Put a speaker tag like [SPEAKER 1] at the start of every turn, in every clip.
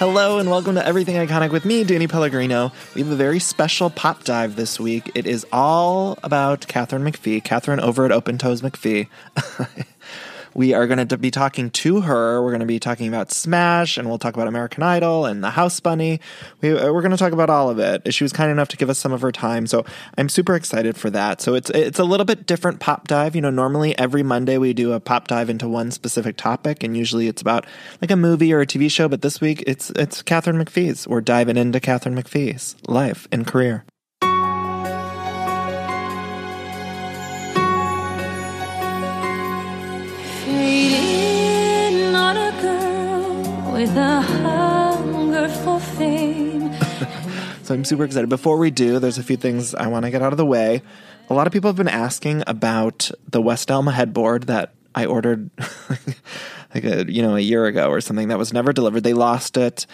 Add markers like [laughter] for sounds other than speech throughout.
[SPEAKER 1] Hello and welcome to Everything Iconic with me, Danny Pellegrino. We have a very special pop dive this week. It is all about Katharine McPhee, Katharine over at Open Toes McPhee. [laughs] we are going to be talking to her. We're going to be talking about Smash, and we'll talk about American Idol and the House Bunny. We, uh, are going to talk about all of it. She was kind enough to give us some of her time, so I'm super excited for that. So it's it's a little bit different pop dive. You know, normally every Monday we do a pop dive into one specific topic, and usually it's about like a movie or a TV show. But this week it's it's Katharine McPhee's. We're diving into Katharine McPhee's life and career. With a hunger for fame. [laughs] so I'm super excited. Before we do, there's a few things I want to get out of the way. A lot of people have been asking about the West Elm headboard that I ordered [laughs] like a, you know a year ago or something that was never delivered. They lost it.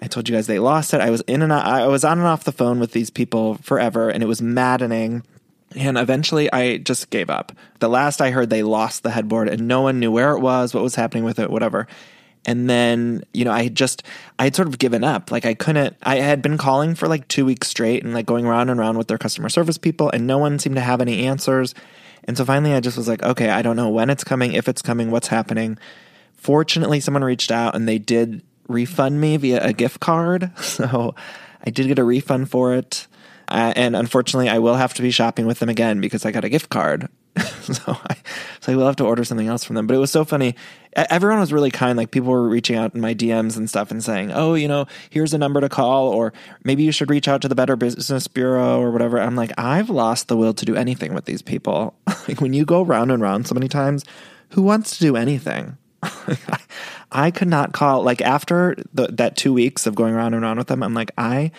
[SPEAKER 1] I told you guys they lost it. I was in and I was on and off the phone with these people forever, and it was maddening. And eventually I just gave up. The last I heard, they lost the headboard and no one knew where it was, what was happening with it, whatever. And then, you know, I had just, I had sort of given up. Like I couldn't, I had been calling for like two weeks straight and like going around and around with their customer service people and no one seemed to have any answers. And so finally I just was like, okay, I don't know when it's coming, if it's coming, what's happening. Fortunately, someone reached out and they did refund me via a gift card. [laughs] So I did get a refund for it. Uh, and unfortunately, I will have to be shopping with them again because I got a gift card. [laughs] so I will have to order something else from them. But it was so funny. Everyone was really kind. Like people were reaching out in my DMs and stuff and saying, "Oh, you know, here's a number to call, or maybe you should reach out to the Better Business Bureau or whatever." I'm like, I've lost the will to do anything with these people. [laughs] like when you go round and round so many times, who wants to do anything? [laughs] I could not call. Like after the, that two weeks of going around and around with them, I'm like, I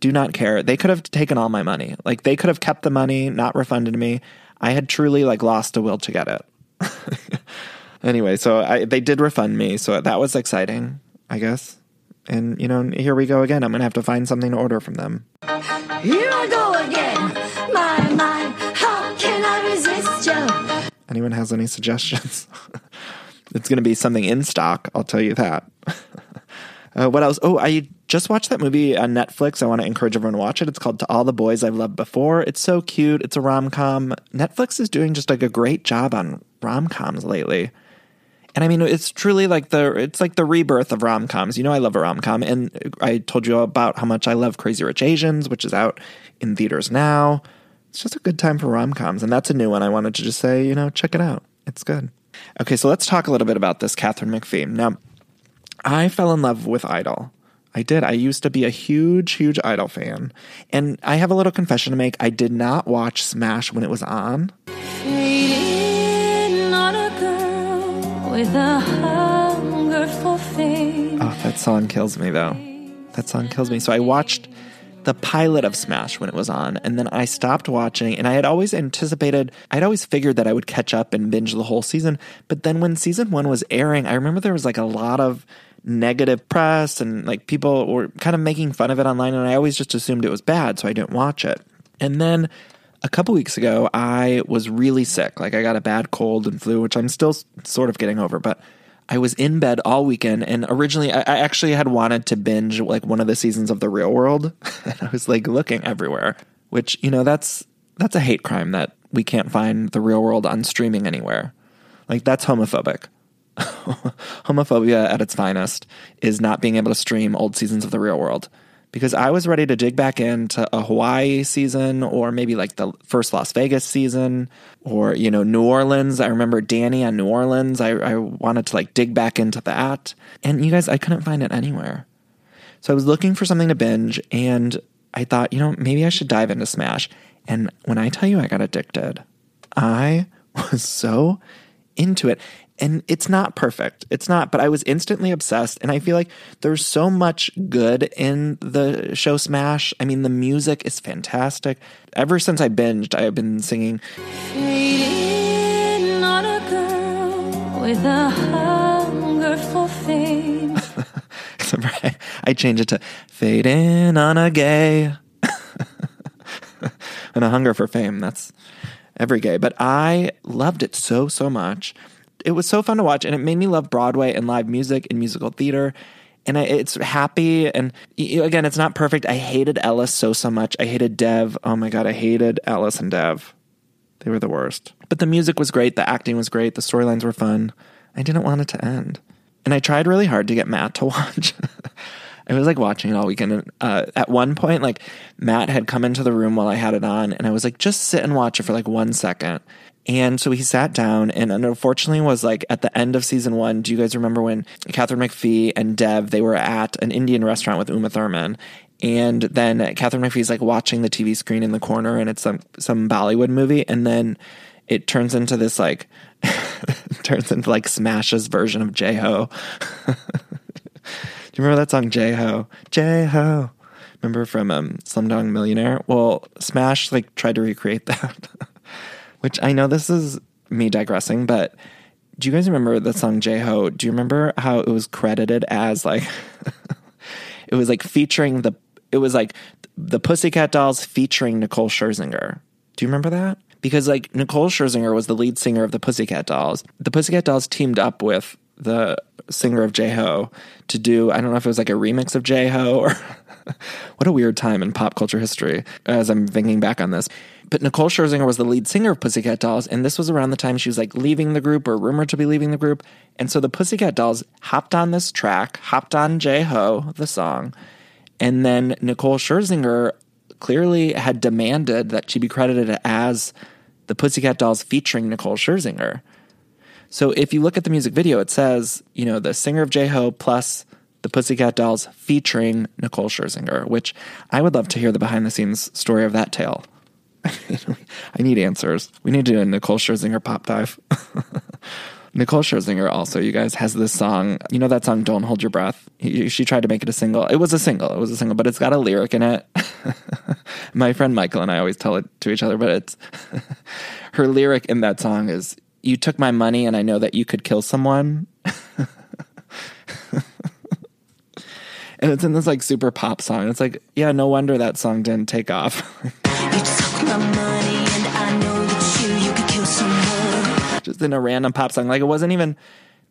[SPEAKER 1] do not care. They could have taken all my money. Like they could have kept the money, not refunded me. I had truly like lost a will to get it. [laughs] anyway, so I, they did refund me, so that was exciting, I guess. And you know, here we go again. I'm gonna have to find something to order from them. Here I go again. My, my, how can I resist you? Anyone has any suggestions? [laughs] it's gonna be something in stock. I'll tell you that. [laughs] uh, what else? Oh, I just watched that movie on Netflix. I want to encourage everyone to watch it. It's called To All the Boys I've Loved Before. It's so cute. It's a rom com. Netflix is doing just like a great job on rom coms lately. And I mean, it's truly like the it's like the rebirth of rom coms. You know, I love a rom com, and I told you about how much I love Crazy Rich Asians, which is out in theaters now. It's just a good time for rom coms, and that's a new one. I wanted to just say, you know, check it out. It's good. Okay, so let's talk a little bit about this Katharine McPhee. Now, I fell in love with Idol. I did. I used to be a huge, huge Idol fan. And I have a little confession to make. I did not watch Smash when it was on. Oh, that song kills me, though. That song kills me. So I watched the pilot of Smash when it was on, and then I stopped watching. And I had always anticipated, I'd always figured that I would catch up and binge the whole season. But then when season one was airing, I remember there was like a lot of negative press and like people were kind of making fun of it online and I always just assumed it was bad so I didn't watch it. And then a couple weeks ago I was really sick. Like I got a bad cold and flu which I'm still sort of getting over, but I was in bed all weekend and originally I, actually had wanted to binge like one of the seasons of The Real World [laughs] and I was like looking everywhere, which you know that's that's a hate crime that we can't find The Real World on streaming anywhere. Like that's homophobic. [laughs] homophobia at its finest is not being able to stream old seasons of the real world. because I was ready to dig back into a Hawaii season or maybe like the first Las Vegas season or, you know, New Orleans. I remember Danny on New Orleans. I, I wanted to like dig back into that. And you guys, I couldn't find it anywhere. So I was looking for something to binge and I thought, you know, maybe I should dive into Smash. And when I tell you I got addicted, I [laughs] was so into it and it's not perfect. It's not, but I was instantly obsessed. And I feel like there's so much good in the show Smash. I mean, the music is fantastic. Ever since I binged, I've been singing. on a girl with a hunger for fame. [laughs] I change it to fade in on a gay [laughs] and a hunger for fame. That's every gay. But I loved it so, so much it was so fun to watch and it made me love Broadway and live music and musical theater. And I, it's happy. And again, it's not perfect. I hated Ellis so, so much. I hated Dev. Oh my God, I hated Ellis and Dev. They were the worst. But the music was great. The acting was great. The storylines were fun. I didn't want it to end. And I tried really hard to get Matt to [laughs] watch. I was like watching it all weekend. And uh, at one point, like Matt had come into the room while I had it on, and I was like, just sit and watch it for like one second. And so he sat down, and unfortunately, was like at the end of season one. Do you guys remember when Katharine McPhee and Dev they were at an Indian restaurant with Uma Thurman, and then Katharine McPhee's like watching the TV screen in the corner, and it's some some Bollywood movie, and then it turns into this like [laughs] turns into like Smash's version of Jai Ho. [laughs] Do you remember that song Jai Ho? Jai Ho. Remember from um, Slumdog Millionaire? Well, Smash like tried to recreate that [laughs] which I know this is me digressing, but do you guys remember the song Jai Ho? Do you remember how it was credited as like [laughs] it was like featuring the it was like the Pussycat Dolls featuring Nicole Scherzinger. Do you remember that? Because like Nicole Scherzinger was the lead singer of the Pussycat Dolls. The Pussycat Dolls teamed up with the singer of Jai Ho to do I don't know if it was like a remix of Jai Ho or [laughs] what a weird time in pop culture history as I'm thinking back on this. But Nicole Scherzinger was the lead singer of Pussycat Dolls, and this was around the time she was like leaving the group or rumored to be leaving the group. And so the Pussycat Dolls hopped on this track, hopped on Jai Ho, the song, and then Nicole Scherzinger clearly had demanded that she be credited as the Pussycat Dolls featuring Nicole Scherzinger. So if you look at the music video, it says, you know, the singer of Jai Ho plus the Pussycat Dolls featuring Nicole Scherzinger, which I would love to hear the behind the scenes story of that tale. [laughs] I need answers. We need to do a Nicole Scherzinger pop dive. [laughs] Nicole Scherzinger also, you guys, has this song. You know that song, Don't Hold Your Breath? She tried to make it a single. It was a single. It was a single, but it's got a lyric in it. [laughs] My friend Michael and I always tell it to each other, but it's her lyric in that song is, You took my money and I know that you could kill someone. and it's in this like super pop song. It's like, yeah, no wonder that song didn't take off. Just in a random pop song. Like it wasn't even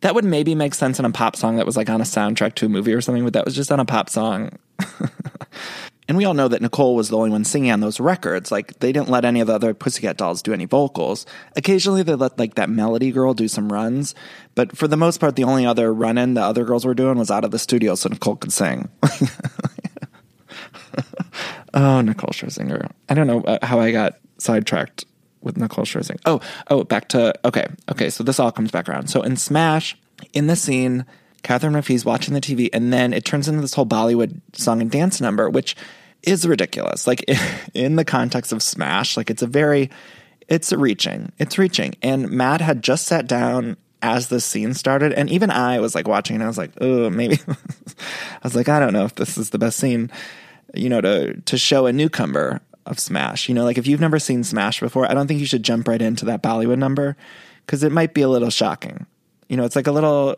[SPEAKER 1] that would maybe make sense in a pop song that was like on a soundtrack to a movie or something, but that was just on a pop song. [laughs] and we all know that Nicole was the only one singing on those records. Like they didn't let any of the other Pussycat dolls do any vocals. Occasionally they let like that melody girl do some runs, but for the most part, the only other run in the other girls were doing was out of the studio so Nicole could sing. [laughs] Oh, Nicole Scherzinger. I don't know uh, how I got sidetracked with Nicole Scherzinger. Oh, oh, back to okay, okay. So this all comes back around. So in Smash, in the scene, Katharine McPhee's watching the TV, and then it turns into this whole Bollywood song and dance number, which is ridiculous. Like [laughs] in the context of Smash, like it's a very, it's reaching, it's reaching. And Matt had just sat down as the scene started, and even I was like watching, and I was like, oh, maybe. [laughs] I was like, I don't know if this is the best scene you know, to to show a newcomer of Smash. You know, like if you've never seen Smash before, I don't think you should jump right into that Bollywood number because it might be a little shocking. You know, it's like a little,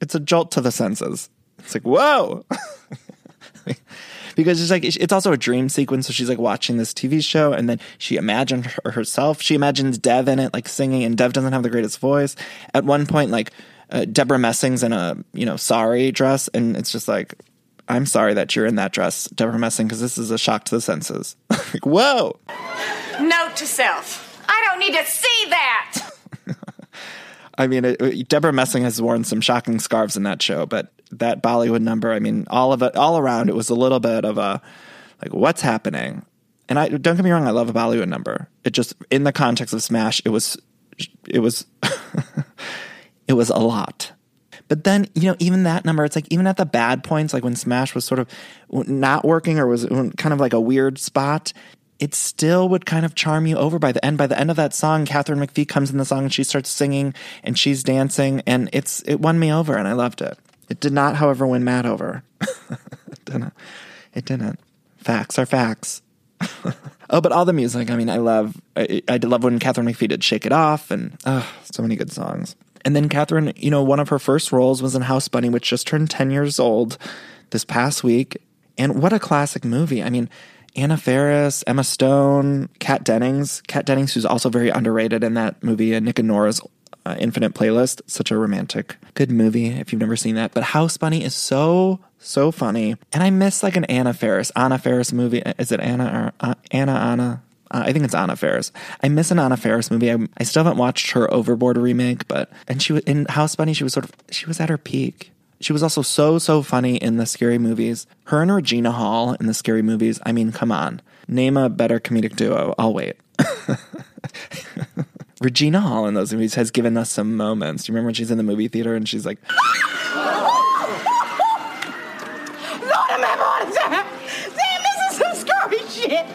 [SPEAKER 1] it's a jolt to the senses. It's like whoa. [laughs] because it's like it's also a dream sequence. So she's like watching this TV show, and then she imagined herself. She imagines Dev in it, like singing, and Dev doesn't have the greatest voice. At one point, like uh, Debra Messing's in a you know sorry dress, and it's just like I'm sorry that you're in that dress, Debra Messing, because this is a shock to the senses. [laughs] like, whoa.
[SPEAKER 2] Note to self I don't need to see that.
[SPEAKER 1] I mean, it, Debra Messing has worn some shocking scarves in that show, but that Bollywood number, I mean, all of it, all around, it was a little bit of a like, what's happening? And I don't get me wrong, I love a Bollywood number. It just in the context of Smash, it was, it was, [laughs] it was a lot. But then, you know, even that number, it's like even at the bad points, like when Smash was sort of not working or was kind of like a weird spot, it still would kind of charm you over by the end. By the end of that song, Katharine McPhee comes in the song and she starts singing and she's dancing and it's it won me over and I loved it. It did not, however, win Matt over. [laughs] it didn't. It didn't. Facts are facts. [laughs] oh, but all the music. I mean, I love. I, I love when Katharine McPhee did "Shake It Off" and oh, so many good songs. And then Katharine, you know, one of her first roles was in House Bunny, which just turned 10 years old this past week. And what a classic movie. I mean, Anna Faris, Emma Stone, Kat Dennings. Kat Dennings, who's also very underrated in that movie, uh, Nick and Nora's uh, Infinite Playlist. Such a romantic, good movie if you've never seen that. But House Bunny is so, so funny. And I miss like an Anna Faris, Anna Faris movie. Is it Anna or uh, Anna, Anna? Uh, I think it's Anna Faris. I miss an Anna Faris movie. I, I still haven't watched her Overboard remake, but and she was in House Bunny. She was sort of she was at her peak. She was also so so funny in the scary movies. Her and Regina Hall in the scary movies. I mean, come on, name a better comedic duo. I'll wait. [laughs] Regina Hall in those movies has given us some moments. Do you remember when she's in the movie theater and she's like,
[SPEAKER 2] Lord, I'm having a heart attack. Damn, this is some scary shit. [laughs]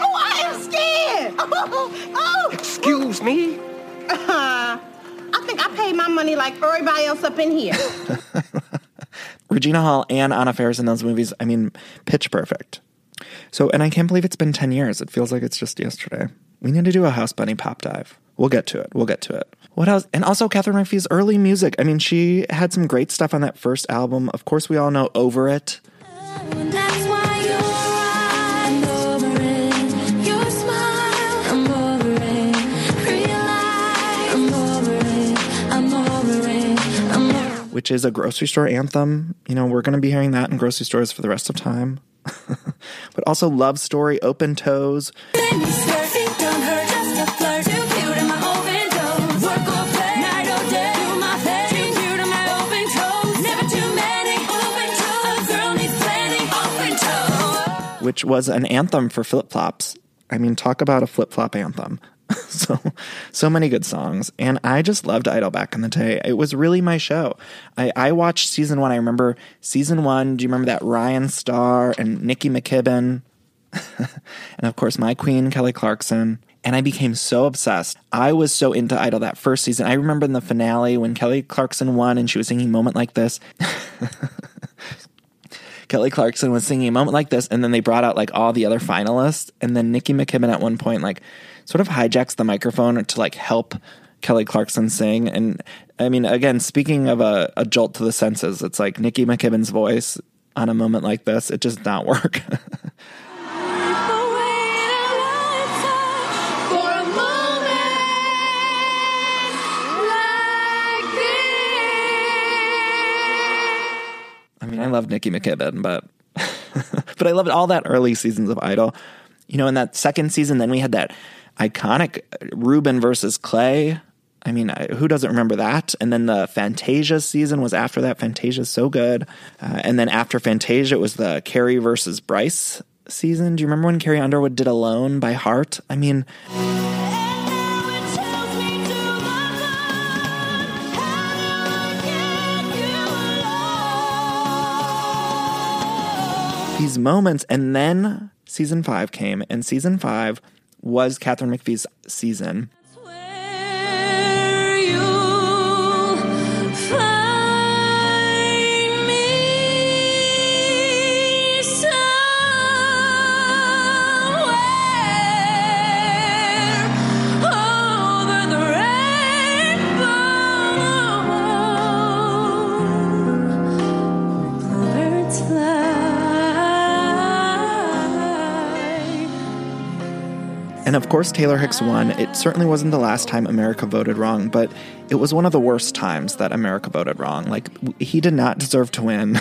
[SPEAKER 2] Oh, I am scared. [laughs] Oh, oh.
[SPEAKER 3] Excuse me?
[SPEAKER 2] I think I paid my money like everybody else up in here. [laughs]
[SPEAKER 1] Regina Hall and Anna Faris in those movies, I mean, pitch perfect. So, and I can't believe it's been 10 years. It feels like it's just yesterday. We need to do a House Bunny pop dive. We'll get to it. We'll get to it. What else? And also Katharine McPhee's early music. I mean, she had some great stuff on that first album. Of course, we all know Over It. Oh, Which is a grocery store anthem. You know, we're going to be hearing that in grocery stores for the rest of time. [laughs] but also Love Story, Open Toes. which was an anthem for flip flops. I mean, talk about a flip flop anthem. [laughs] so, so many good songs. And I just loved Idol back in the day. It was really my show. I, I watched season one. I remember season one. Do you remember that Ryan Starr and Nikki McKibbin? [laughs] and of course, my queen, Kelly Clarkson. And I became so obsessed. I was so into Idol that first season. I remember in the finale when Kelly Clarkson won and she was singing Moment Like This. [laughs] Kelly Clarkson was singing a moment like this, and then they brought out like all the other finalists, and then Nikki McKibbin at one point like sort of hijacks the microphone to like help Kelly Clarkson sing. And I mean, again, speaking of a, a jolt to the senses, it's like Nikki McKibbin's voice on a moment like this, it just not work. [laughs] I mean, I love Nikki McKibbin, but [laughs] but I loved all that early seasons of Idol. You know, in that second season, then we had that iconic Ruben versus Clay. I mean, who doesn't remember that? And then the Fantasia season was after that. Fantasia is so good. Uh, and then after Fantasia, it was the Carrie versus Bice season. Do you remember when Carrie Underwood did Alone by Heart? I mean. these moments. And then season five came, and season five was Katharine McPhee's season. Of course, Taylor Hicks won. It certainly wasn't the last time America voted wrong, but it was one of the worst times that America voted wrong. Like, he did not deserve to win.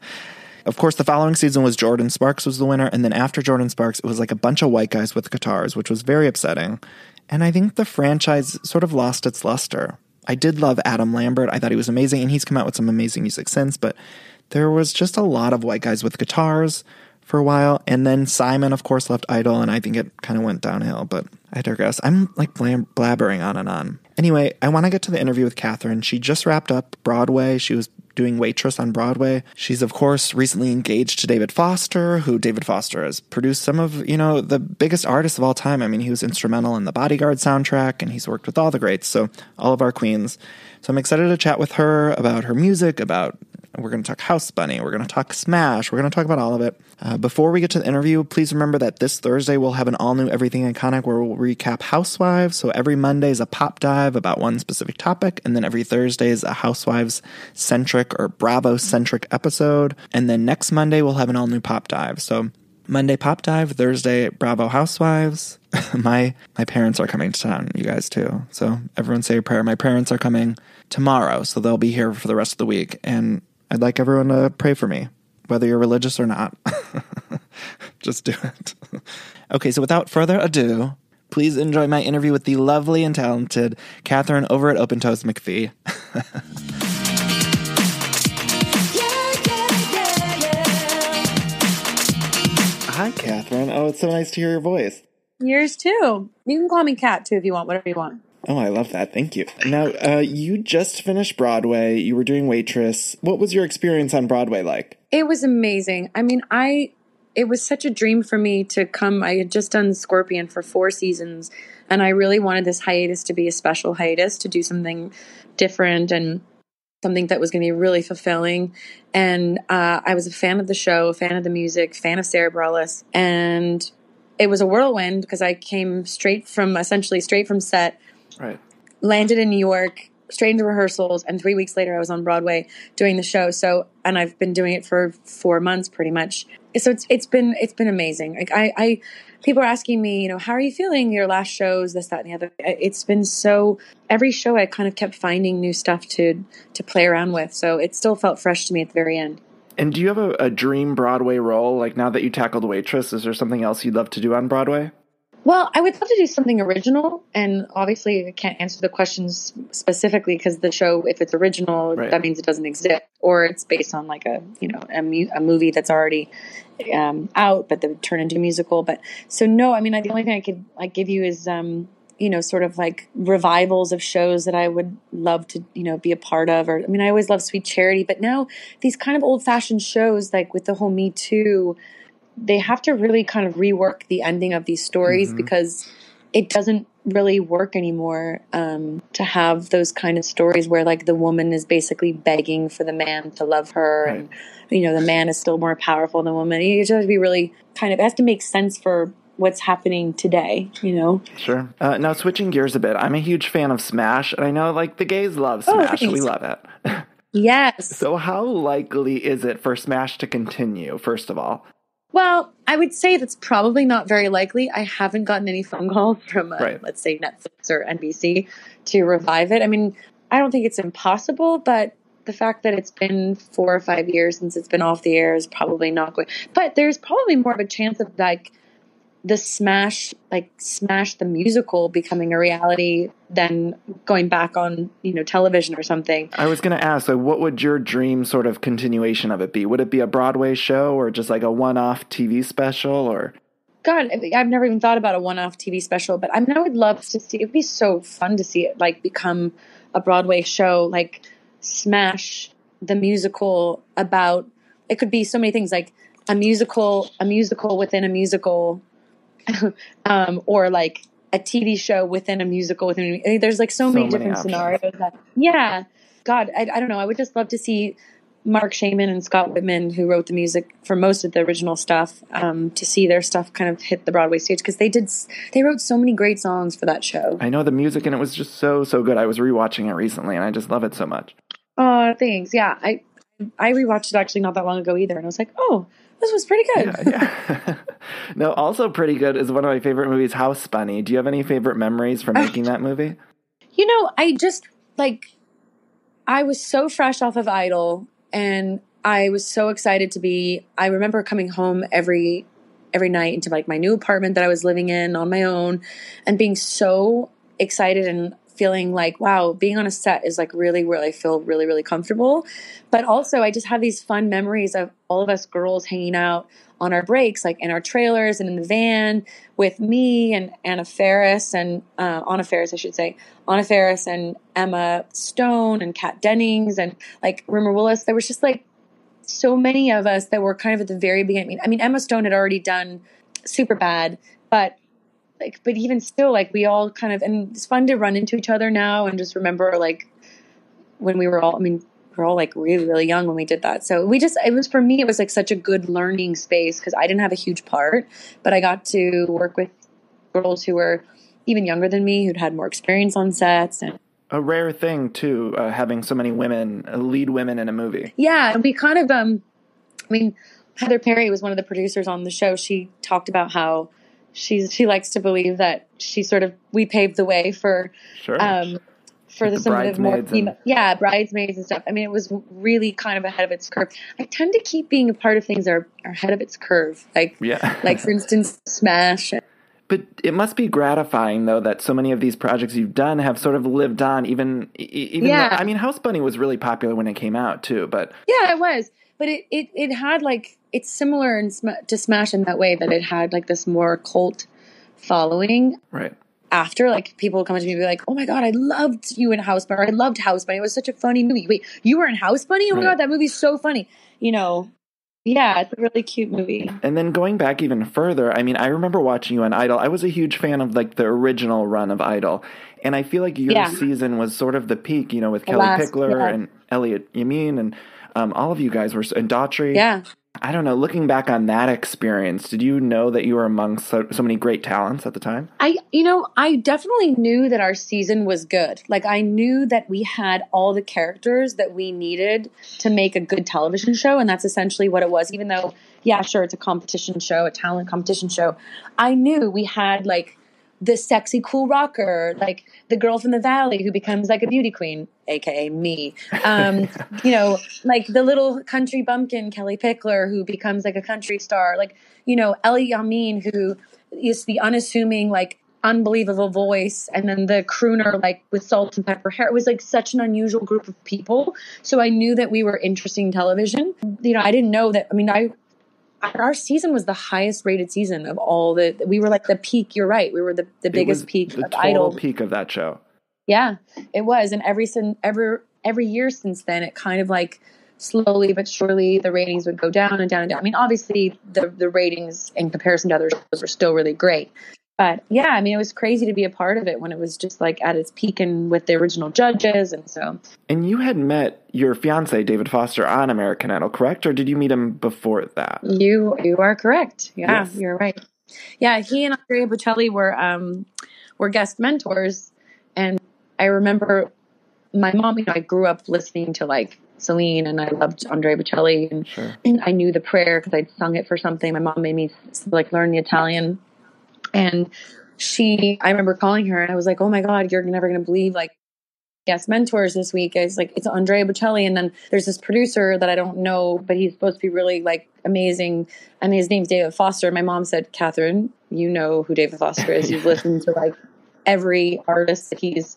[SPEAKER 1] [laughs] of course, the following season was Jordin Sparks was the winner, and then after Jordin Sparks, it was like a bunch of white guys with guitars, which was very upsetting. And I think the franchise sort of lost its luster. I did love Adam Lambert. I thought he was amazing, and he's come out with some amazing music since. But there was just a lot of white guys with guitars for a while, and then Simon, of course, left Idol, and I think it kind of went downhill. But I digress. I'm like blabbering on and on. Anyway, I want to get to the interview with Katharine. She just wrapped up Broadway. She was doing Waitress on Broadway. She's, of course, recently engaged to David Foster, who David Foster has produced some of, you know, the biggest artists of all time. I mean, he was instrumental in the Bodyguard soundtrack and he's worked with all the greats. So, all of our queens. So, I'm excited to chat with her about her music, about we're going to talk House Bunny. We're going to talk Smash. We're going to talk about all of it. Uh, before we get to the interview, please remember that this Thursday we'll have an all new Everything Iconic where we'll recap Housewives. So every Monday is a pop dive about one specific topic, and then every Thursday is a Housewives centric or Bravo centric episode. And then next Monday we'll have an all new pop dive. So Monday pop dive, Thursday Bravo Housewives. [laughs] my my parents are coming to town, you guys too. So everyone say a prayer. My parents are coming tomorrow, so they'll be here for the rest of the week. And I'd like everyone to pray for me, whether you're religious or not. [laughs] Just do it. [laughs] okay, so without further ado, please enjoy my interview with the lovely and talented Katharine over at Open Toast McPhee. [laughs] Hi, Katharine. Oh, it's so nice to hear your voice.
[SPEAKER 3] Yours too. You can call me Cat too if you want, whatever you want.
[SPEAKER 1] Oh, I love that. Thank you. Now, uh, you just finished Broadway. You were doing Waitress. What was your experience on Broadway like?
[SPEAKER 3] It was amazing. I mean, I it was such a dream for me to come. I had just done Scorpion for four seasons, and I really wanted this hiatus to be a special hiatus to do something different and something that was going to be really fulfilling. And uh, I was a fan of the show, a fan of the music, fan of Sara Bareilles, and it was a whirlwind because I came straight from essentially straight from set
[SPEAKER 1] Right.
[SPEAKER 3] Landed in New York, straight into rehearsals, and three weeks later I was on Broadway doing the show. So, and I've been doing it for four months pretty much. So it's it's been it's been amazing. Like I, I people are asking me, you know, how are you feeling? Your last shows, this, that, and the other. It's been so. Every show, I kind of kept finding new stuff to to play around with. So it still felt fresh to me at the very end.
[SPEAKER 1] And do you have a, a dream Broadway role? Like now that you tackled Waitress, is there something else you'd love to do on Broadway?
[SPEAKER 3] Well, I would love to do something original, and obviously I can't answer the questions specifically because the show, if it's original, right. that means it doesn't exist, or it's based on like a you know a, mu- a movie that's already um, out, but then turn into a musical. But so no, I mean the only thing I could like give you is um, you know sort of like revivals of shows that I would love to you know be a part of. Or I mean I always love Sweet Charity, but now these kind of old fashioned shows like with the whole Me Too they have to really kind of rework the ending of these stories mm-hmm. because it doesn't really work anymore um, to have those kind of stories where like the woman is basically begging for the man to love her right. and you know the man is still more powerful than the woman. You just have to be really kind of it has to make sense for what's happening today you know?
[SPEAKER 1] Sure. Uh, now switching gears a bit i'm a huge fan of smash and i know like the gays love oh, smash. Oh, we love it. [laughs]
[SPEAKER 3] Yes.
[SPEAKER 1] So how likely is it for smash to continue first of all
[SPEAKER 3] well, I would say that's probably not very likely. I haven't gotten any phone calls from, uh,
[SPEAKER 1] right.
[SPEAKER 3] let's say, Netflix or NBC to revive it. I mean, I don't think it's impossible, but the fact that it's been four or five years since it's been off the air is probably not going. But there's probably more of a chance of like the smash like smash the musical becoming a reality than going back on you know television or something.
[SPEAKER 1] I was going to ask so what would your dream sort of continuation of it be? Would it be a broadway show or just like a one-off tv special or?
[SPEAKER 3] God i've never even thought about a one-off tv special but i mean i would love to see it would be so fun to see it like become a broadway show like smash the musical about it could be so many things like a musical a musical within a musical [laughs] um, or like a TV show within a musical within. A, there's like so, so many, many, different options. scenarios. That, yeah, God, I, I don't know. I would just love to see Marc Shaiman and Scott Wittman, who wrote the music for most of the original stuff, um, to see their stuff kind of hit the Broadway stage because they did. They wrote so many great songs for that show.
[SPEAKER 1] I know the music, and it was just so so good. I was rewatching it recently, and I just love it so much.
[SPEAKER 3] Oh, thanks. Yeah, I I rewatched it actually not that long ago either, and I was like, oh, this was pretty good.
[SPEAKER 1] Yeah, yeah. [laughs] no, also pretty good is one of my favorite movies, House Bunny. Do you have any favorite memories from making that movie?
[SPEAKER 3] You know, I just like I was so fresh off of Idol and I was so excited to be I remember coming home every every night into like my new apartment that I was living in on my own and being so excited and feeling like, wow, being on a set is like really where I feel really, really comfortable. But also, I just have these fun memories of all of us girls hanging out on our breaks, like in our trailers and in the van with me and Anna Faris and uh, Anna Faris, I should say, Anna Faris and Emma Stone and Kat Dennings and like Rumer Willis. There was just like so many of us that were kind of at the very beginning. I mean, Emma Stone had already done super bad, but like, but even still, like we all kind of, and it's fun to run into each other now and just remember like when we were all, I mean, we are all like really, really young when we did that. So we just, it was for me, it was like such a good learning space because I didn't have a huge part, but I got to work with girls who were even younger than me who'd had more experience on sets and
[SPEAKER 1] a rare thing too, uh, having so many women uh, lead women in a movie.
[SPEAKER 3] Yeah, and we kind of, um, I mean, Heather Parry was one of the producers on the show. She talked about how she's she likes to believe that she sort of we paved the way for
[SPEAKER 1] sure.
[SPEAKER 3] um for the, the some of the more female, yeah bridesmaids and stuff. I mean, it was really kind of ahead of its curve. I tend to keep being a part of things that are, are ahead of its curve, like
[SPEAKER 1] yeah, [laughs]
[SPEAKER 3] like for instance, Smash.
[SPEAKER 1] But it must be gratifying, though, that so many of these projects you've done have sort of lived on. Even, even yeah. Though, I mean, House Bunny was really popular when it came out too. But
[SPEAKER 3] yeah, it was. But it it, it had like it's similar in, to Smash in that way that it had like this more cult following.
[SPEAKER 1] Right.
[SPEAKER 3] After, like, people would come to me and be like, "Oh my god, I loved you in House Bunny. I loved House Bunny. It was such a funny movie. Wait, you were in House Bunny? Oh my right. god, that movie's so funny." You know, yeah, it's a really cute movie.
[SPEAKER 1] And then going back even further, I mean, I remember watching you on Idol. I was a huge fan of like the original run of Idol. And I feel like your yeah. season was sort of the peak, you know, with Kelly Last, Pickler yeah. and Elliott Yamin and um, all of you guys were, and Daughtry.
[SPEAKER 3] Yeah.
[SPEAKER 1] I don't know. Looking back on that experience, did you know that you were among so, so, many great talents at the time?
[SPEAKER 3] I, you know, I definitely knew that our season was good. Like, I knew that we had all the characters that we needed to make a good television show. And that's essentially what it was. Even though, yeah, sure, it's a competition show, a talent competition show. I knew we had like the sexy cool rocker, like the girl from the valley who becomes like a beauty queen, aka me. Um, [laughs] you know, like the little country bumpkin Kellie Pickler who becomes like a country star, like you know Ellie Yamin who is the unassuming like unbelievable voice and then the crooner like with salt and pepper hair. It was like such an unusual group of people. So i knew that we were interesting television. You know i didn't know that i mean i our season was the highest rated season of all the we were like the peak you're right we were the, the biggest peak
[SPEAKER 1] the
[SPEAKER 3] of idol.
[SPEAKER 1] peak of that show.
[SPEAKER 3] Yeah it was and every every every year since then it kind of like slowly but surely the ratings would go down and down and down. I mean obviously the the ratings in comparison to other shows were still really great but yeah, I mean, it was crazy to be a part of it when it was just like at its peak and with the original judges. And so.
[SPEAKER 1] And you had met your fiance, David Foster, on American Idol, correct? Or did you meet him before that?
[SPEAKER 3] You you are correct. Yeah, yes. you're right. Yeah, he and Andrea Bocelli were um, were guest mentors. And I remember my mom, you know, I grew up listening to like Celine and I loved Andrea Bocelli and, sure. and I knew the prayer because I'd sung it for something. My mom made me like learn the Italian and she, I remember calling her and I was like, oh my God, you're never going to believe like, guest mentors this week is like it's Andrea Bocelli and then there's this producer that I don't know but he's supposed to be really like amazing and his name's David Foster. My mom said, Katharine, you know who David Foster is. You've listened to like every artist that he's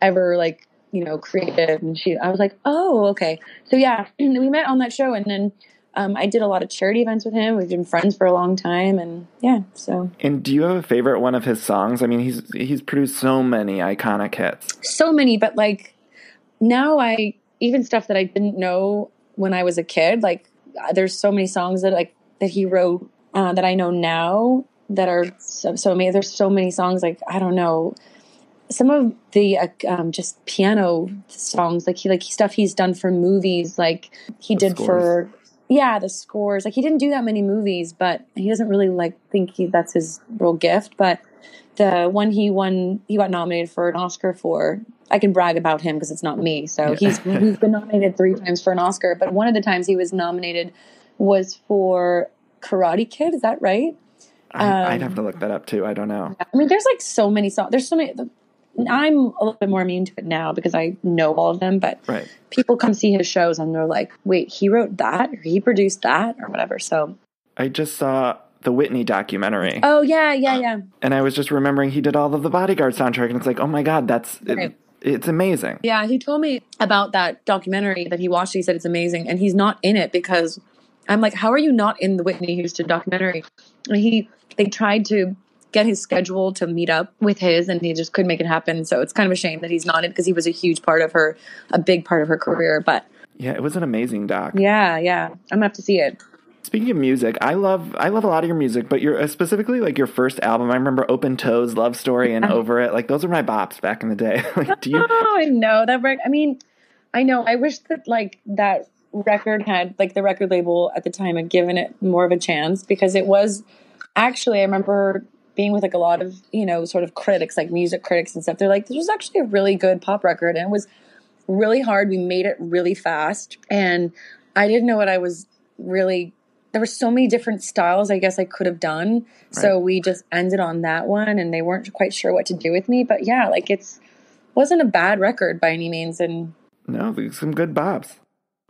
[SPEAKER 3] ever like, you know, created and she I was like, Oh, okay. So yeah, [clears throat] we met on that show and then um, I did a lot of charity events with him. We've been friends for a long time, and yeah. So.
[SPEAKER 1] And do you have a favorite one of his songs? I mean, he's he's produced so many iconic hits.
[SPEAKER 3] So many, but like now, I even stuff that I didn't know when I was a kid. Like there's so many songs that like that he wrote uh, that I know now that are so, so many. There's so many songs like I don't know some of the uh, um, just piano songs like he like stuff he's done for movies like he the did scores. for yeah, the scores. Like he didn't do that many movies, but he doesn't really like think he, that's his real gift. But the one he won, he got nominated for an Oscar for. I can brag about him because it's not me. So yeah. he's he's been nominated three times for an Oscar, but one of the times he was nominated was for Karate Kid. Is that right?
[SPEAKER 1] I, would um, have to look that up too. I don't know.
[SPEAKER 3] I mean, there's like so many songs. There's so many. I'm a little bit more immune to it now because I know all of them. But
[SPEAKER 1] right.
[SPEAKER 3] people come see his shows and they're like, "Wait, he wrote that, or he produced that, or whatever." So
[SPEAKER 1] I just saw the Whitney documentary.
[SPEAKER 3] Oh yeah, yeah, uh, yeah.
[SPEAKER 1] And I was just remembering he did all of the Bodyguard soundtrack, and it's like, oh my god, that's right. it, it's amazing.
[SPEAKER 3] Yeah, he told me about that documentary that he watched. He said it's amazing, and he's not in it because I'm like, how are you not in the Whitney Houston documentary? And he they tried to get his schedule to meet up with his and he just couldn't make it happen so it's kind of a shame that he's not in because he was a huge part of her a big part of her career but
[SPEAKER 1] yeah it was an amazing doc
[SPEAKER 3] yeah yeah i'm gonna have to see it
[SPEAKER 1] Speaking of music, I love I love a lot of your music, but your uh, specifically like your first album. I remember Open Toes, Love Story, and Over It. Like those are my bops back in the day. [laughs] like,
[SPEAKER 3] do you? [laughs] Oh, I know that. I mean, I know. I wish that like that record had like the record label at the time had given it more of a chance because it was actually I remember being with like a lot of you know sort of critics like music critics and stuff. They're like this was actually a really good pop record and it was really hard. We made it really fast and I didn't know what I was really there were so many different styles I guess I could have done. Right. So we just ended on that one and they weren't quite sure what to do with me. But yeah, like it's wasn't a bad record by any means and
[SPEAKER 1] No, there's some good bops.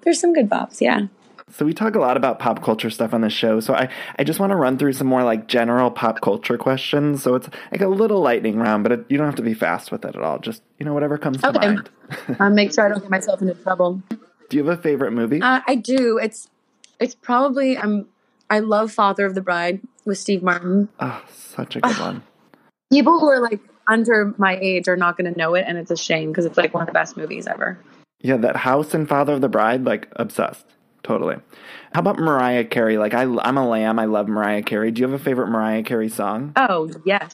[SPEAKER 3] There's some good bops, yeah.
[SPEAKER 1] So we talk a lot about pop culture stuff on the show. So I, I just want to run through some more like general pop culture questions. So it's like a little lightning round, but it, you don't have to be fast with it at all. Just you know whatever comes okay. to mind. [laughs]
[SPEAKER 3] I'll make sure I don't get myself into trouble.
[SPEAKER 1] Do you have a favorite movie?
[SPEAKER 3] Uh, I do. It's it's probably um I love Father of the Bride with Steve Martin.
[SPEAKER 1] Oh, such a good one.
[SPEAKER 3] People who are like under my age are not going to know it, and it's a shame because it's like one of the best movies ever.
[SPEAKER 1] Yeah, that house and Father of the Bride, like obsessed. Totally. How about Mariah Carey? Like I, I'm a lamb. I love Mariah Carey. Do you have a favorite Mariah Carey song?
[SPEAKER 3] Oh yes.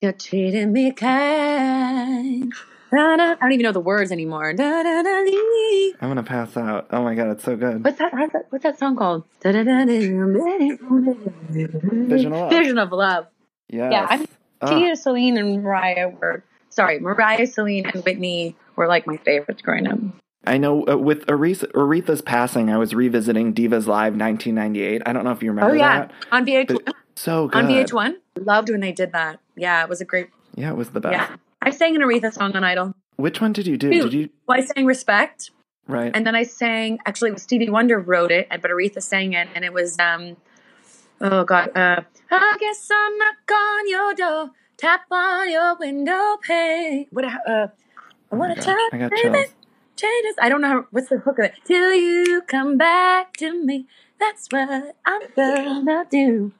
[SPEAKER 3] You're treating me kind. Da, da. I don't even know the words anymore. Da,
[SPEAKER 1] I'm gonna pass out. Oh my god, it's so good.
[SPEAKER 3] What's that? What's that song called? Vision
[SPEAKER 1] of Love.
[SPEAKER 3] Vision of Love.
[SPEAKER 1] Yes.
[SPEAKER 3] Yeah, I'm uh. Tia, Celine, and Mariah were sorry. Mariah, Celine, and Whitney were like my favorites growing up.
[SPEAKER 1] I know uh, with Aretha, Aretha's passing, I was revisiting Divas Live 1998. I don't know if you remember
[SPEAKER 3] oh, yeah.
[SPEAKER 1] that.
[SPEAKER 3] On VH1.
[SPEAKER 1] So good.
[SPEAKER 3] On VH1. Loved when they did that. Yeah, it was a great.
[SPEAKER 1] Yeah, it was the best. Yeah.
[SPEAKER 3] I sang an Aretha song on Idol.
[SPEAKER 1] Which one did you do? Two. Did you?
[SPEAKER 3] Well, I sang Respect.
[SPEAKER 1] Right.
[SPEAKER 3] And then I sang, actually, Stevie Wonder wrote it, but Aretha sang it, and it was, um, oh God, uh, I guess I'll knock on your door, tap on your window pane. What, uh, I want to oh tap, baby, changes. I don't know how, what's the hook of it. Till you come back to me, that's what I'm gonna do.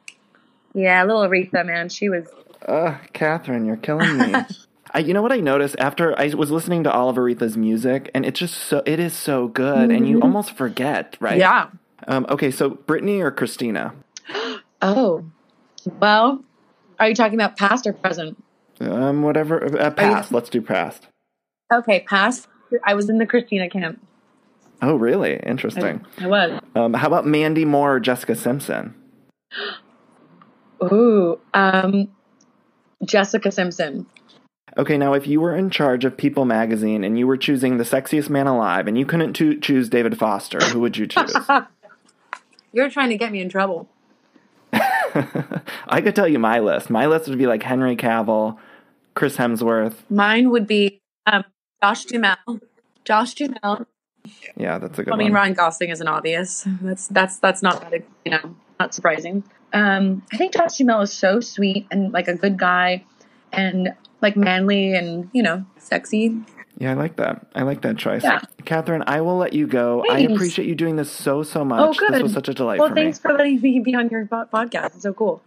[SPEAKER 3] Yeah, little Aretha, man, she was.
[SPEAKER 1] Uh, Katharine, you're killing me. [laughs] I, you know what I noticed after I was listening to all of Aretha's music, and it's just so it is so good, mm-hmm. and you mm-hmm. almost forget, right?
[SPEAKER 3] Yeah.
[SPEAKER 1] Um, okay, so Britney or Christina? [gasps]
[SPEAKER 3] oh, well, are you talking about past or present?
[SPEAKER 1] Um, whatever. Uh, past. You... Let's do past.
[SPEAKER 3] Okay, past. I was in the Christina camp.
[SPEAKER 1] Oh, really? Interesting.
[SPEAKER 3] I, I was.
[SPEAKER 1] Um, how about Mandy Moore or Jessica Simpson?
[SPEAKER 3] Ooh, um, Jessica Simpson.
[SPEAKER 1] Okay, now if you were in charge of People magazine and you were choosing the sexiest man alive and you couldn't to- choose David Foster, who would you choose? [laughs]
[SPEAKER 3] You're trying to get me in trouble. [laughs]
[SPEAKER 1] I could tell you my list. My list would be like Henry Cavill, Chris Hemsworth.
[SPEAKER 3] Mine would be um, Josh Duhamel. Josh Duhamel.
[SPEAKER 1] Yeah, that's a good. I
[SPEAKER 3] mean,
[SPEAKER 1] one.
[SPEAKER 3] Ryan Gosling isn't obvious. That's that's that's not that you know not surprising. Um, I think Josh Duhamel is so sweet and like a good guy, and like manly and you know sexy.
[SPEAKER 1] Yeah, I like that. I like that choice. Yeah. Katharine, I will let you go. Thanks. I appreciate you doing this so, so much. Oh, good. This was such a delight
[SPEAKER 3] well,
[SPEAKER 1] for
[SPEAKER 3] thanks for letting me be on your podcast. It's so cool.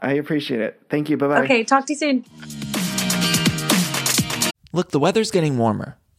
[SPEAKER 1] I appreciate it. Thank you. Bye bye.
[SPEAKER 3] Okay, talk to you soon.
[SPEAKER 4] Look, the weather's getting warmer.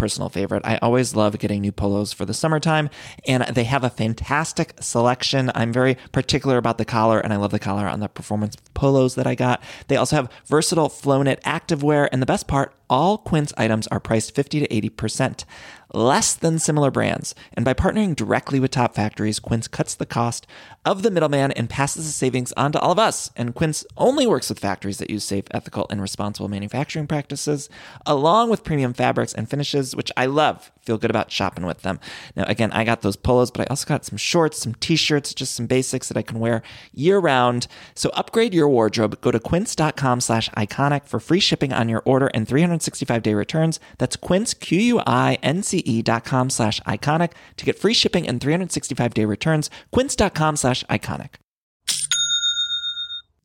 [SPEAKER 4] personal favorite. I always love getting new polos for the summertime, and they have a fantastic selection. I'm very particular about the collar, and I love the collar on the performance polos that I got. They also have versatile Flowknit activewear, and the best part,
[SPEAKER 1] all Quince items are priced 50 to 80% less than similar brands. And by partnering directly with top factories, Quince cuts the cost of the middleman and passes the savings on to all of us. And Quince only works with factories that use safe, ethical, and responsible manufacturing practices, along with premium fabrics and finishes, which I love. Feel good about shopping with them. Now, again, I got those polos, but I also got some shorts, some t-shirts, just some basics that I can wear year round. So upgrade your wardrobe. Go to quince.com slash iconic for free shipping on your order and 365 day returns. That's quince, Q-U-I-N-C quince.com slash iconic to get free shipping and 365 day returns. Quince.com slash iconic.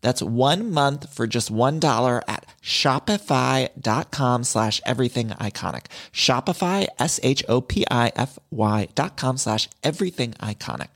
[SPEAKER 1] That's one month for just $1 at shopify.com slash everything iconic. Shopify, S-H-O-P-I-F-Y dot com slash everything iconic.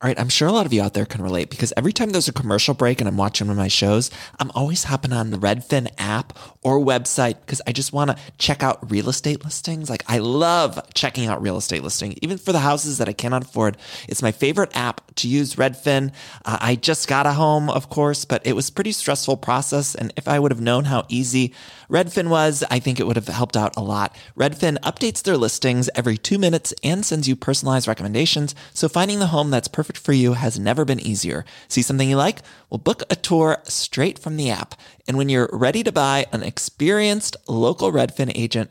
[SPEAKER 1] All right, I'm sure a lot of you out there can relate because every time there's a commercial break and I'm watching one of my shows, I'm always hopping on the Redfin app or website because I just want to check out real estate listings. Like I love checking out real estate listings, even for the houses that I cannot afford. It's my favorite app to use Redfin. Uh, I just got a home, of course, but it was pretty stressful process. And if I would have known how easy Redfin was, I think it would have helped out a lot. Redfin updates their listings every two minutes and sends you personalized recommendations. So finding the home that's perfect for you has never been easier. See something you like? Well, book a tour straight from the app. And when you're ready to buy, an experienced local Redfin agent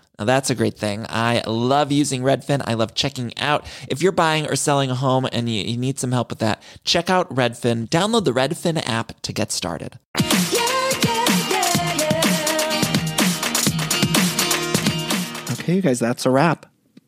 [SPEAKER 1] Now that's a great thing. I love using Redfin. I love checking out. If you're buying or selling a home and you, you need some help with that, check out Redfin. Download the Redfin app to get started.
[SPEAKER 5] Okay, you guys, that's a wrap.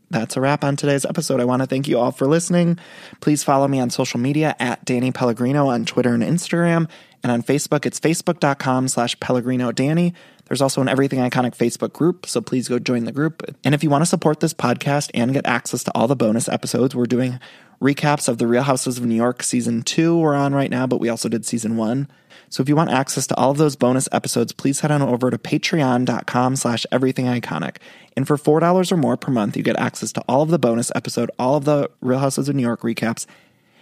[SPEAKER 5] That's a wrap on today's episode. I want to thank you all for listening. Please follow me on social media at Danny Pellegrino on Twitter and Instagram. And on Facebook, it's facebook.com slash Pellegrino Danny. There's also an Everything Iconic Facebook group, so please go join the group. And if you want to support this podcast and get access to all the bonus episodes, we're doing recaps of The Real Houses of New York season two, we're on right now, but we also did season one. So if you want access to all of those bonus episodes, please head on over to patreon.com slash everything iconic. And for $4 or more per month, you get access to all of the bonus episode, all of the Real Houses of New York recaps,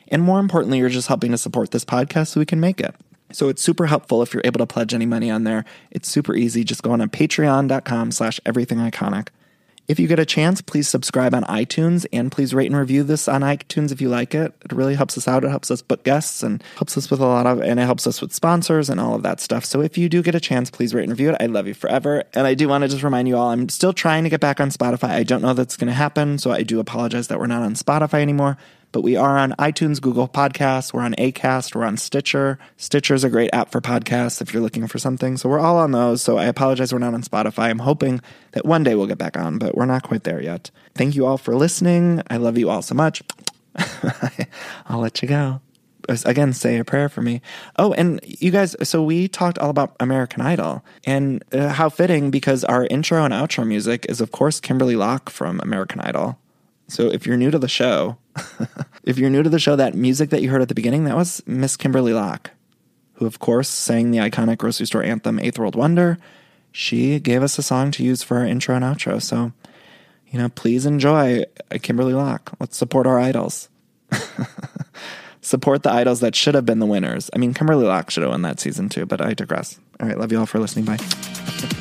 [SPEAKER 5] and more importantly, you're just helping to support this podcast so we can make it. So it's super helpful if you're able to pledge any money on there. It's super easy. Just go on to patreon.com slash everythingiconic. If you get a chance, please subscribe on iTunes and please rate and review this on iTunes if you like it. It really helps us out. It helps us book guests and helps us with a lot of, and it helps us with sponsors and all of that stuff. So if you do get a chance, please rate and review it. I love you forever. And I do want to just remind you all, I'm still trying to get back on Spotify. I don't know that's going to happen. So I do apologize that we're not on Spotify anymore but we are on iTunes, Google Podcasts, we're on Acast, we're on Stitcher. Stitcher is a great app for podcasts if you're looking for something. So we're all on those. So I apologize we're not on Spotify. I'm hoping that one day we'll get back on, but we're not quite there yet. Thank you all for listening. I love you all so much. [laughs] I'll let you go. Again, say a prayer for me. Oh, and you guys, so we talked all about American Idol and uh, how fitting because our intro and outro music is, of course, Kimberly Locke from American Idol. So if you're new to the show, [laughs] if you're new to the show, that music that you heard at the beginning, that was Miss Kimberly Locke, who, of course, sang the iconic grocery store anthem, Eighth World Wonder. She gave us a song to use for our intro and outro. So,
[SPEAKER 4] you know, please enjoy uh, Kimberly Locke. Let's support our idols. [laughs] support the idols that should have been the winners. I mean, Kimberly Locke should have won that season too, but I digress. All right, love you all for listening. Bye. [laughs]